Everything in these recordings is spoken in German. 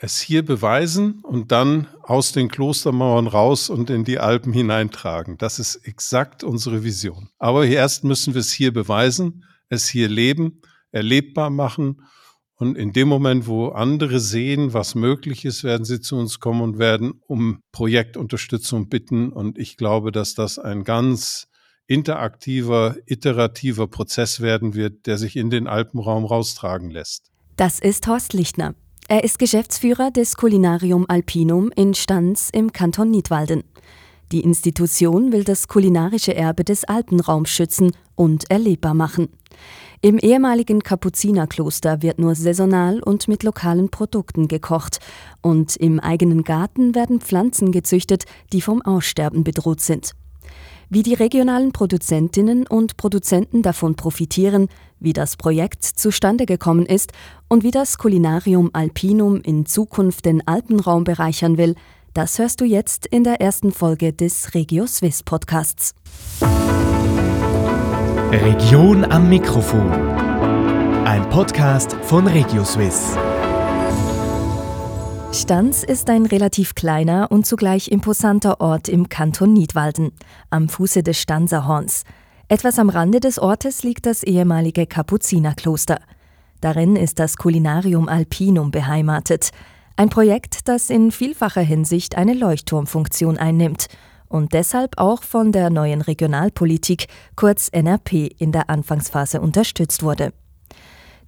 es hier beweisen und dann aus den Klostermauern raus und in die Alpen hineintragen. Das ist exakt unsere Vision. Aber erst müssen wir es hier beweisen, es hier leben, erlebbar machen. Und in dem Moment, wo andere sehen, was möglich ist, werden sie zu uns kommen und werden um Projektunterstützung bitten. Und ich glaube, dass das ein ganz interaktiver, iterativer Prozess werden wird, der sich in den Alpenraum raustragen lässt. Das ist Horst Lichtner. Er ist Geschäftsführer des Kulinarium Alpinum in Stanz im Kanton Nidwalden. Die Institution will das kulinarische Erbe des Alpenraums schützen und erlebbar machen. Im ehemaligen Kapuzinerkloster wird nur saisonal und mit lokalen Produkten gekocht und im eigenen Garten werden Pflanzen gezüchtet, die vom Aussterben bedroht sind. Wie die regionalen Produzentinnen und Produzenten davon profitieren, wie das Projekt zustande gekommen ist und wie das Kulinarium Alpinum in Zukunft den Alpenraum bereichern will, das hörst du jetzt in der ersten Folge des Regio Swiss Podcasts. Region am Mikrofon. Ein Podcast von Regio Swiss. Stanz ist ein relativ kleiner und zugleich imposanter Ort im Kanton Nidwalden, am Fuße des Stanserhorns. Etwas am Rande des Ortes liegt das ehemalige Kapuzinerkloster. Darin ist das Kulinarium Alpinum beheimatet, ein Projekt, das in vielfacher Hinsicht eine Leuchtturmfunktion einnimmt und deshalb auch von der neuen Regionalpolitik, kurz NRP, in der Anfangsphase unterstützt wurde.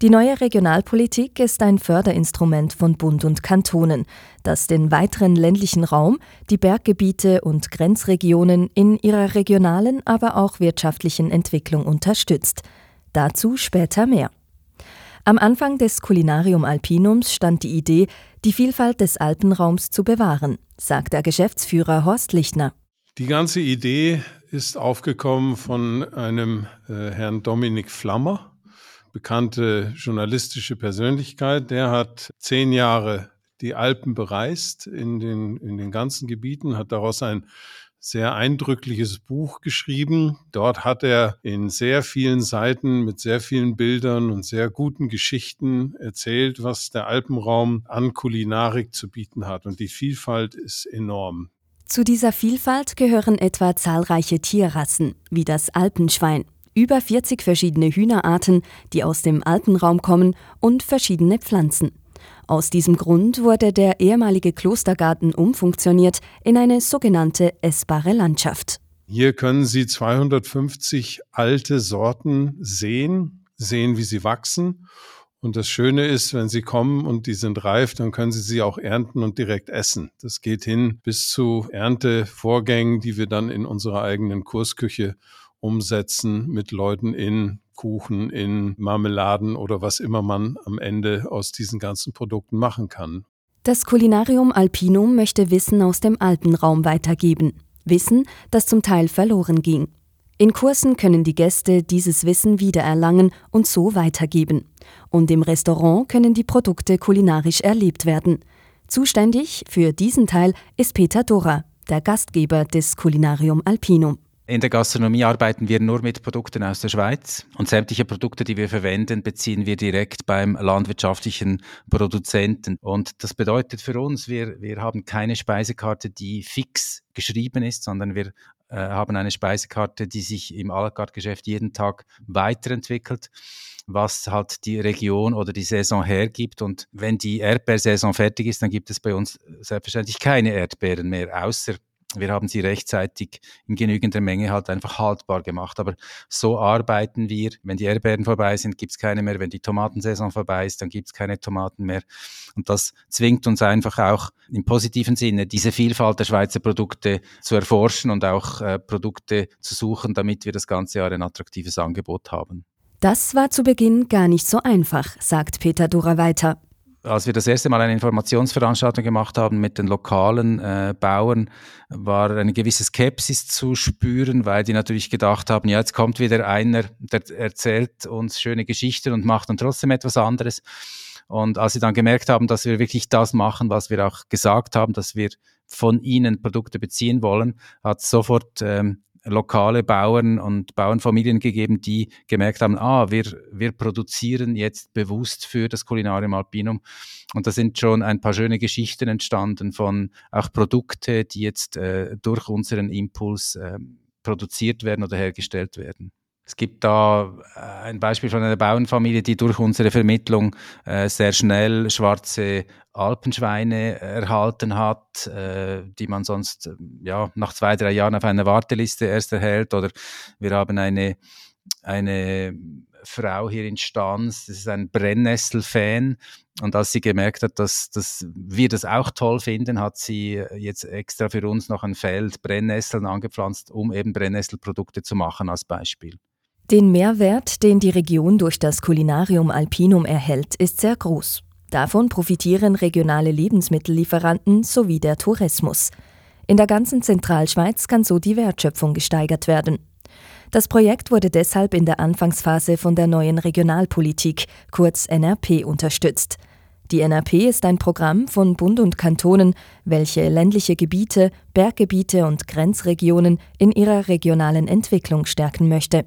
Die neue Regionalpolitik ist ein Förderinstrument von Bund und Kantonen, das den weiteren ländlichen Raum, die Berggebiete und Grenzregionen in ihrer regionalen, aber auch wirtschaftlichen Entwicklung unterstützt. Dazu später mehr. Am Anfang des Kulinarium Alpinums stand die Idee, die Vielfalt des Alpenraums zu bewahren, sagt der Geschäftsführer Horst Lichtner. Die ganze Idee ist aufgekommen von einem äh, Herrn Dominik Flammer, bekannte journalistische Persönlichkeit. Der hat zehn Jahre die Alpen bereist in den, in den ganzen Gebieten, hat daraus ein sehr eindrückliches Buch geschrieben. Dort hat er in sehr vielen Seiten mit sehr vielen Bildern und sehr guten Geschichten erzählt, was der Alpenraum an Kulinarik zu bieten hat. Und die Vielfalt ist enorm. Zu dieser Vielfalt gehören etwa zahlreiche Tierrassen, wie das Alpenschwein, über 40 verschiedene Hühnerarten, die aus dem Alpenraum kommen und verschiedene Pflanzen. Aus diesem Grund wurde der ehemalige Klostergarten umfunktioniert in eine sogenannte essbare Landschaft. Hier können Sie 250 alte Sorten sehen, sehen, wie sie wachsen. Und das Schöne ist, wenn Sie kommen und die sind reif, dann können Sie sie auch ernten und direkt essen. Das geht hin bis zu Erntevorgängen, die wir dann in unserer eigenen Kursküche umsetzen mit Leuten in Kuchen, in Marmeladen oder was immer man am Ende aus diesen ganzen Produkten machen kann. Das Kulinarium Alpinum möchte Wissen aus dem Alpenraum weitergeben. Wissen, das zum Teil verloren ging. In Kursen können die Gäste dieses Wissen wiedererlangen und so weitergeben. Und im Restaurant können die Produkte kulinarisch erlebt werden. Zuständig für diesen Teil ist Peter Dora, der Gastgeber des Kulinarium Alpinum. In der Gastronomie arbeiten wir nur mit Produkten aus der Schweiz und sämtliche Produkte, die wir verwenden, beziehen wir direkt beim landwirtschaftlichen Produzenten. Und das bedeutet für uns, wir, wir haben keine Speisekarte, die fix geschrieben ist, sondern wir äh, haben eine Speisekarte, die sich im à la carte Geschäft jeden Tag weiterentwickelt was halt die Region oder die Saison hergibt. Und wenn die Erdbeersaison fertig ist, dann gibt es bei uns selbstverständlich keine Erdbeeren mehr, außer wir haben sie rechtzeitig in genügender Menge halt einfach haltbar gemacht. Aber so arbeiten wir. Wenn die Erdbeeren vorbei sind, gibt es keine mehr. Wenn die Tomatensaison vorbei ist, dann gibt es keine Tomaten mehr. Und das zwingt uns einfach auch im positiven Sinne, diese Vielfalt der Schweizer Produkte zu erforschen und auch äh, Produkte zu suchen, damit wir das ganze Jahr ein attraktives Angebot haben. Das war zu Beginn gar nicht so einfach, sagt Peter Dura weiter als wir das erste Mal eine Informationsveranstaltung gemacht haben mit den lokalen äh, Bauern, war eine gewisse Skepsis zu spüren, weil die natürlich gedacht haben, ja, jetzt kommt wieder einer, der erzählt uns schöne Geschichten und macht dann trotzdem etwas anderes. Und als sie dann gemerkt haben, dass wir wirklich das machen, was wir auch gesagt haben, dass wir von ihnen Produkte beziehen wollen, hat sofort ähm, lokale Bauern und Bauernfamilien gegeben, die gemerkt haben, ah, wir, wir produzieren jetzt bewusst für das Kulinarium Alpinum. Und da sind schon ein paar schöne Geschichten entstanden von auch Produkte, die jetzt äh, durch unseren Impuls äh, produziert werden oder hergestellt werden. Es gibt da äh, ein Beispiel von einer Bauernfamilie, die durch unsere Vermittlung äh, sehr schnell schwarze Alpenschweine erhalten hat, äh, die man sonst äh, ja, nach zwei, drei Jahren auf einer Warteliste erst erhält. Oder wir haben eine, eine Frau hier in Stans, das ist ein Brennnessel-Fan. Und als sie gemerkt hat, dass, dass wir das auch toll finden, hat sie jetzt extra für uns noch ein Feld Brennnesseln angepflanzt, um eben Brennnesselprodukte zu machen als Beispiel. Den Mehrwert, den die Region durch das Kulinarium Alpinum erhält, ist sehr groß. Davon profitieren regionale Lebensmittellieferanten sowie der Tourismus. In der ganzen Zentralschweiz kann so die Wertschöpfung gesteigert werden. Das Projekt wurde deshalb in der Anfangsphase von der neuen Regionalpolitik, kurz NRP, unterstützt. Die NRP ist ein Programm von Bund und Kantonen, welche ländliche Gebiete, Berggebiete und Grenzregionen in ihrer regionalen Entwicklung stärken möchte.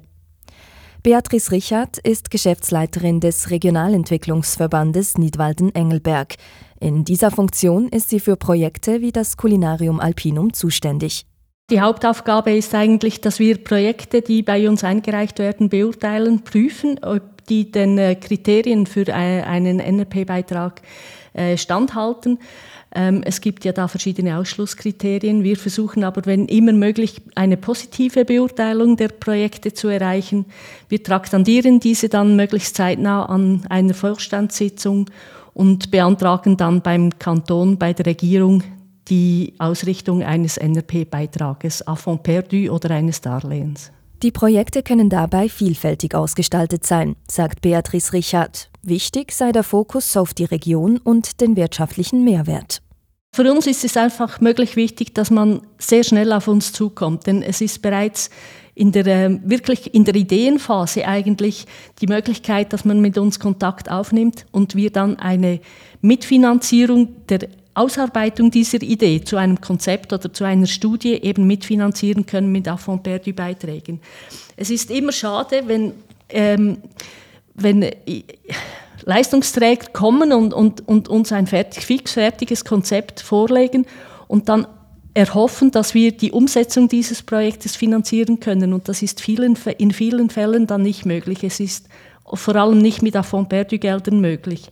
Beatrice Richard ist Geschäftsleiterin des Regionalentwicklungsverbandes Nidwalden-Engelberg. In dieser Funktion ist sie für Projekte wie das Kulinarium Alpinum zuständig. Die Hauptaufgabe ist eigentlich, dass wir Projekte, die bei uns eingereicht werden, beurteilen, prüfen, ob die den äh, Kriterien für äh, einen NRP-Beitrag äh, standhalten. Ähm, es gibt ja da verschiedene Ausschlusskriterien. Wir versuchen aber, wenn immer möglich, eine positive Beurteilung der Projekte zu erreichen. Wir traktandieren diese dann möglichst zeitnah an einer Vorstandssitzung und beantragen dann beim Kanton, bei der Regierung die Ausrichtung eines NRP-Beitrages, à fond perdu oder eines Darlehens. Die Projekte können dabei vielfältig ausgestaltet sein, sagt Beatrice Richard. Wichtig sei der Fokus auf die Region und den wirtschaftlichen Mehrwert. Für uns ist es einfach möglich wichtig, dass man sehr schnell auf uns zukommt, denn es ist bereits in der äh, wirklich in der Ideenphase eigentlich die Möglichkeit, dass man mit uns Kontakt aufnimmt und wir dann eine Mitfinanzierung der Ausarbeitung dieser Idee zu einem Konzept oder zu einer Studie eben mitfinanzieren können mit Affront perdu Beiträgen. Es ist immer schade, wenn, ähm, wenn äh, Leistungsträger kommen und, und, und uns ein fertig, fix fertiges Konzept vorlegen und dann erhoffen, dass wir die Umsetzung dieses Projektes finanzieren können. Und das ist vielen, in vielen Fällen dann nicht möglich. Es ist vor allem nicht mit Affront perdu Geldern möglich.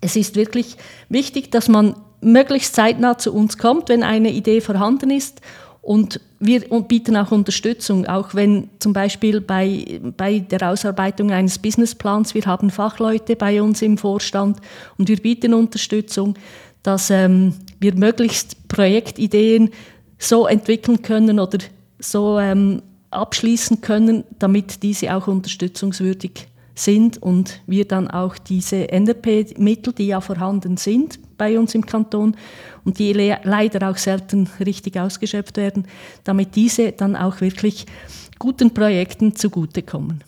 Es ist wirklich wichtig, dass man möglichst zeitnah zu uns kommt, wenn eine Idee vorhanden ist und wir bieten auch Unterstützung, auch wenn zum Beispiel bei, bei der Ausarbeitung eines Businessplans, wir haben Fachleute bei uns im Vorstand und wir bieten Unterstützung, dass ähm, wir möglichst Projektideen so entwickeln können oder so ähm, abschließen können, damit diese auch unterstützungswürdig sind und wir dann auch diese NRP-Mittel, die ja vorhanden sind bei uns im Kanton und die le leider auch selten richtig ausgeschöpft werden, damit diese dann auch wirklich guten Projekten zugutekommen.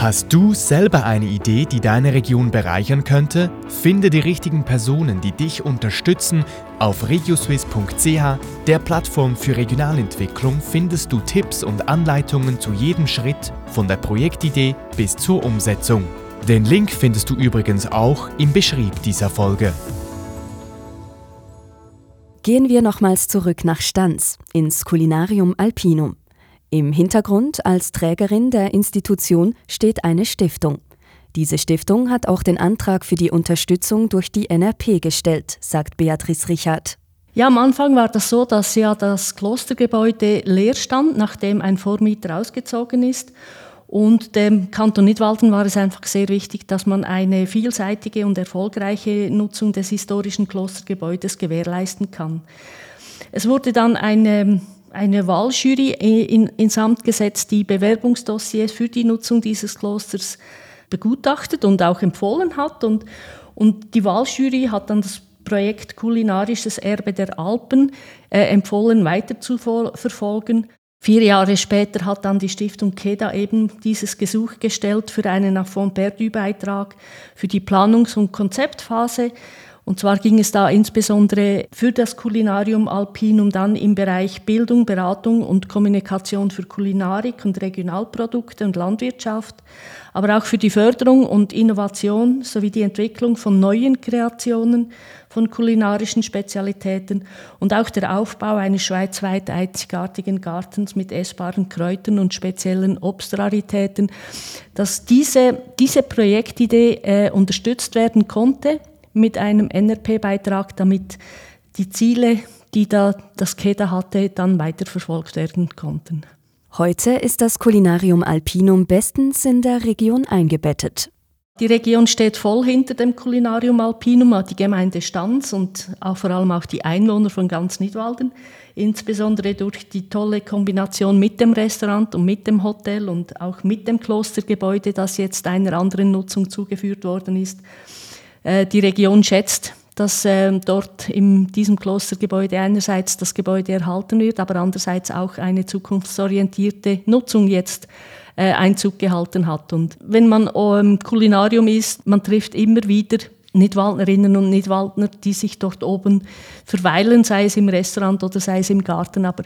Hast du selber eine Idee, die deine Region bereichern könnte? Finde die richtigen Personen, die dich unterstützen. Auf regioswiss.ch, der Plattform für Regionalentwicklung, findest du Tipps und Anleitungen zu jedem Schritt, von der Projektidee bis zur Umsetzung. Den Link findest du übrigens auch im Beschrieb dieser Folge. Gehen wir nochmals zurück nach Stanz, ins Kulinarium Alpinum. Im Hintergrund als Trägerin der Institution steht eine Stiftung. Diese Stiftung hat auch den Antrag für die Unterstützung durch die NRP gestellt, sagt Beatrice Richard. Ja, am Anfang war das so, dass ja das Klostergebäude leer stand, nachdem ein Vormieter ausgezogen ist. Und dem Kanton Nidwalden war es einfach sehr wichtig, dass man eine vielseitige und erfolgreiche Nutzung des historischen Klostergebäudes gewährleisten kann. Es wurde dann eine eine Wahljury in, ins Amt gesetzt, die Bewerbungsdossiers für die Nutzung dieses Klosters begutachtet und auch empfohlen hat. Und, und die Wahljury hat dann das Projekt Kulinarisches Erbe der Alpen äh, empfohlen, weiter zu verfolgen. Vier Jahre später hat dann die Stiftung KEDA eben dieses Gesuch gestellt für einen Affront perdu Beitrag für die Planungs- und Konzeptphase. Und zwar ging es da insbesondere für das Kulinarium Alpinum dann im Bereich Bildung, Beratung und Kommunikation für Kulinarik und Regionalprodukte und Landwirtschaft, aber auch für die Förderung und Innovation sowie die Entwicklung von neuen Kreationen, von kulinarischen Spezialitäten und auch der Aufbau eines schweizweit einzigartigen Gartens mit essbaren Kräutern und speziellen Obstraritäten, dass diese, diese Projektidee äh, unterstützt werden konnte mit einem NRP-Beitrag, damit die Ziele, die da das KEDA hatte, dann weiterverfolgt werden konnten. Heute ist das Kulinarium Alpinum bestens in der Region eingebettet. Die Region steht voll hinter dem Kulinarium Alpinum, die Gemeinde Stanz und auch vor allem auch die Einwohner von ganz Nidwalden, insbesondere durch die tolle Kombination mit dem Restaurant und mit dem Hotel und auch mit dem Klostergebäude, das jetzt einer anderen Nutzung zugeführt worden ist. Äh, die Region schätzt, dass ähm, dort in diesem Klostergebäude einerseits das Gebäude erhalten wird, aber andererseits auch eine zukunftsorientierte Nutzung jetzt äh, Einzug gehalten hat. Und wenn man im Kulinarium ist, man trifft immer wieder Nidwaldnerinnen und Nidwaldner, die sich dort oben verweilen, sei es im Restaurant oder sei es im Garten, aber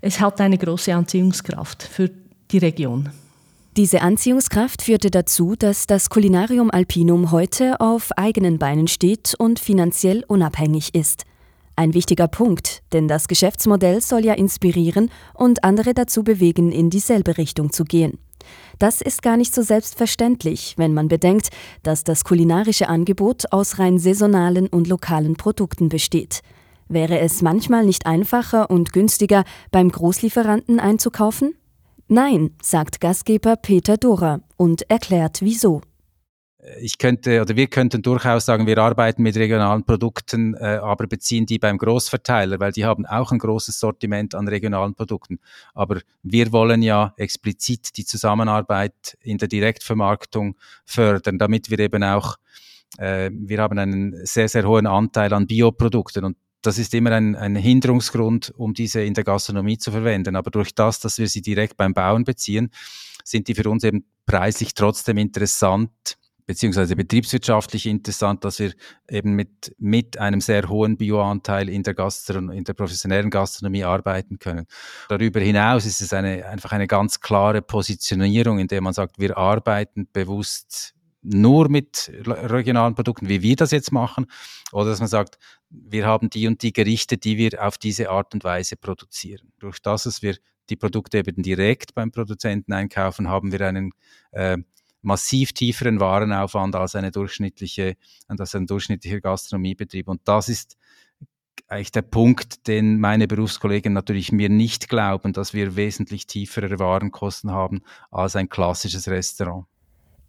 es hat eine große Anziehungskraft für die Region. Diese Anziehungskraft führte dazu, dass das Kulinarium Alpinum heute auf eigenen Beinen steht und finanziell unabhängig ist. Ein wichtiger Punkt, denn das Geschäftsmodell soll ja inspirieren und andere dazu bewegen, in dieselbe Richtung zu gehen. Das ist gar nicht so selbstverständlich, wenn man bedenkt, dass das kulinarische Angebot aus rein saisonalen und lokalen Produkten besteht. Wäre es manchmal nicht einfacher und günstiger, beim Großlieferanten einzukaufen? Nein, sagt Gastgeber Peter Dora und erklärt wieso. Ich könnte oder wir könnten durchaus sagen, wir arbeiten mit regionalen Produkten, äh, aber beziehen die beim Großverteiler, weil die haben auch ein großes Sortiment an regionalen Produkten. Aber wir wollen ja explizit die Zusammenarbeit in der Direktvermarktung fördern, damit wir eben auch, äh, wir haben einen sehr, sehr hohen Anteil an Bioprodukten und das ist immer ein, ein Hinderungsgrund, um diese in der Gastronomie zu verwenden. Aber durch das, dass wir sie direkt beim Bauen beziehen, sind die für uns eben preislich trotzdem interessant, beziehungsweise betriebswirtschaftlich interessant, dass wir eben mit, mit einem sehr hohen Bioanteil in der Gastronomie, in der professionellen Gastronomie arbeiten können. Darüber hinaus ist es eine, einfach eine ganz klare Positionierung, in der man sagt, wir arbeiten bewusst nur mit regionalen Produkten, wie wir das jetzt machen, oder dass man sagt, wir haben die und die Gerichte, die wir auf diese Art und Weise produzieren. Durch das, dass wir die Produkte eben direkt beim Produzenten einkaufen, haben wir einen äh, massiv tieferen Warenaufwand als eine durchschnittliche, als ein durchschnittlicher Gastronomiebetrieb. Und das ist eigentlich der Punkt, den meine Berufskollegen natürlich mir nicht glauben, dass wir wesentlich tiefere Warenkosten haben als ein klassisches Restaurant.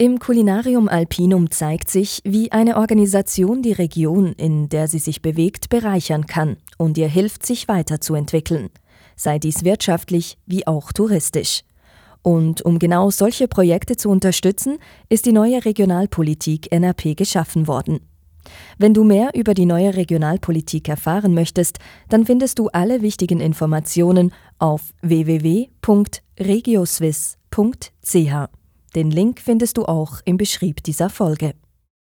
Im Kulinarium Alpinum zeigt sich, wie eine Organisation die Region, in der sie sich bewegt, bereichern kann und ihr hilft, sich weiterzuentwickeln, sei dies wirtschaftlich wie auch touristisch. Und um genau solche Projekte zu unterstützen, ist die neue Regionalpolitik NRP geschaffen worden. Wenn du mehr über die neue Regionalpolitik erfahren möchtest, dann findest du alle wichtigen Informationen auf www.regioswiss.ch. Den Link findest du auch im Beschrieb dieser Folge.